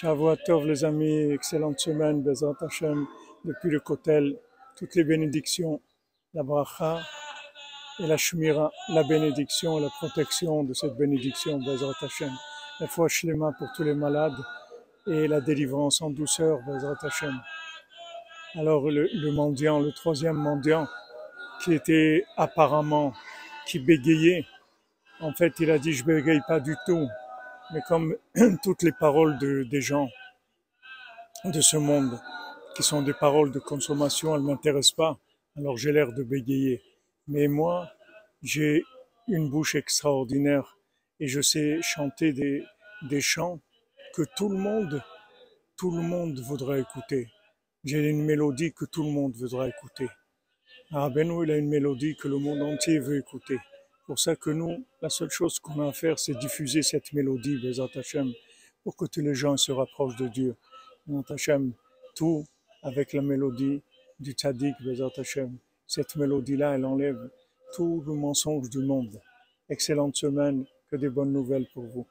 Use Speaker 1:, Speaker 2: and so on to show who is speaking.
Speaker 1: Shavua Tov les amis, excellente semaine, Bezrat Hashem, depuis le Kotel, toutes les bénédictions, la bracha et la shmira, la bénédiction et la protection de cette bénédiction, Bezrat Hashem. La foi shlema pour tous les malades et la délivrance en douceur, Bezrat Hashem. Alors le, le mendiant, le troisième mendiant, qui était apparemment, qui bégayait, en fait il a dit je bégaye pas du tout, mais comme toutes les paroles de, des gens de ce monde, qui sont des paroles de consommation, elles ne m'intéressent pas, alors j'ai l'air de bégayer. Mais moi, j'ai une bouche extraordinaire et je sais chanter des, des chants que tout le monde, tout le monde voudra écouter. J'ai une mélodie que tout le monde voudra écouter. Rabbeinu, il a une mélodie que le monde entier veut écouter. Pour ça que nous, la seule chose qu'on a à faire, c'est diffuser cette mélodie, Hashem, pour que tous les gens se rapprochent de Dieu. Bezat tout avec la mélodie du tzaddik, Bezat. Cette mélodie-là, elle enlève tout le mensonge du monde. Excellente semaine, que des bonnes nouvelles pour vous.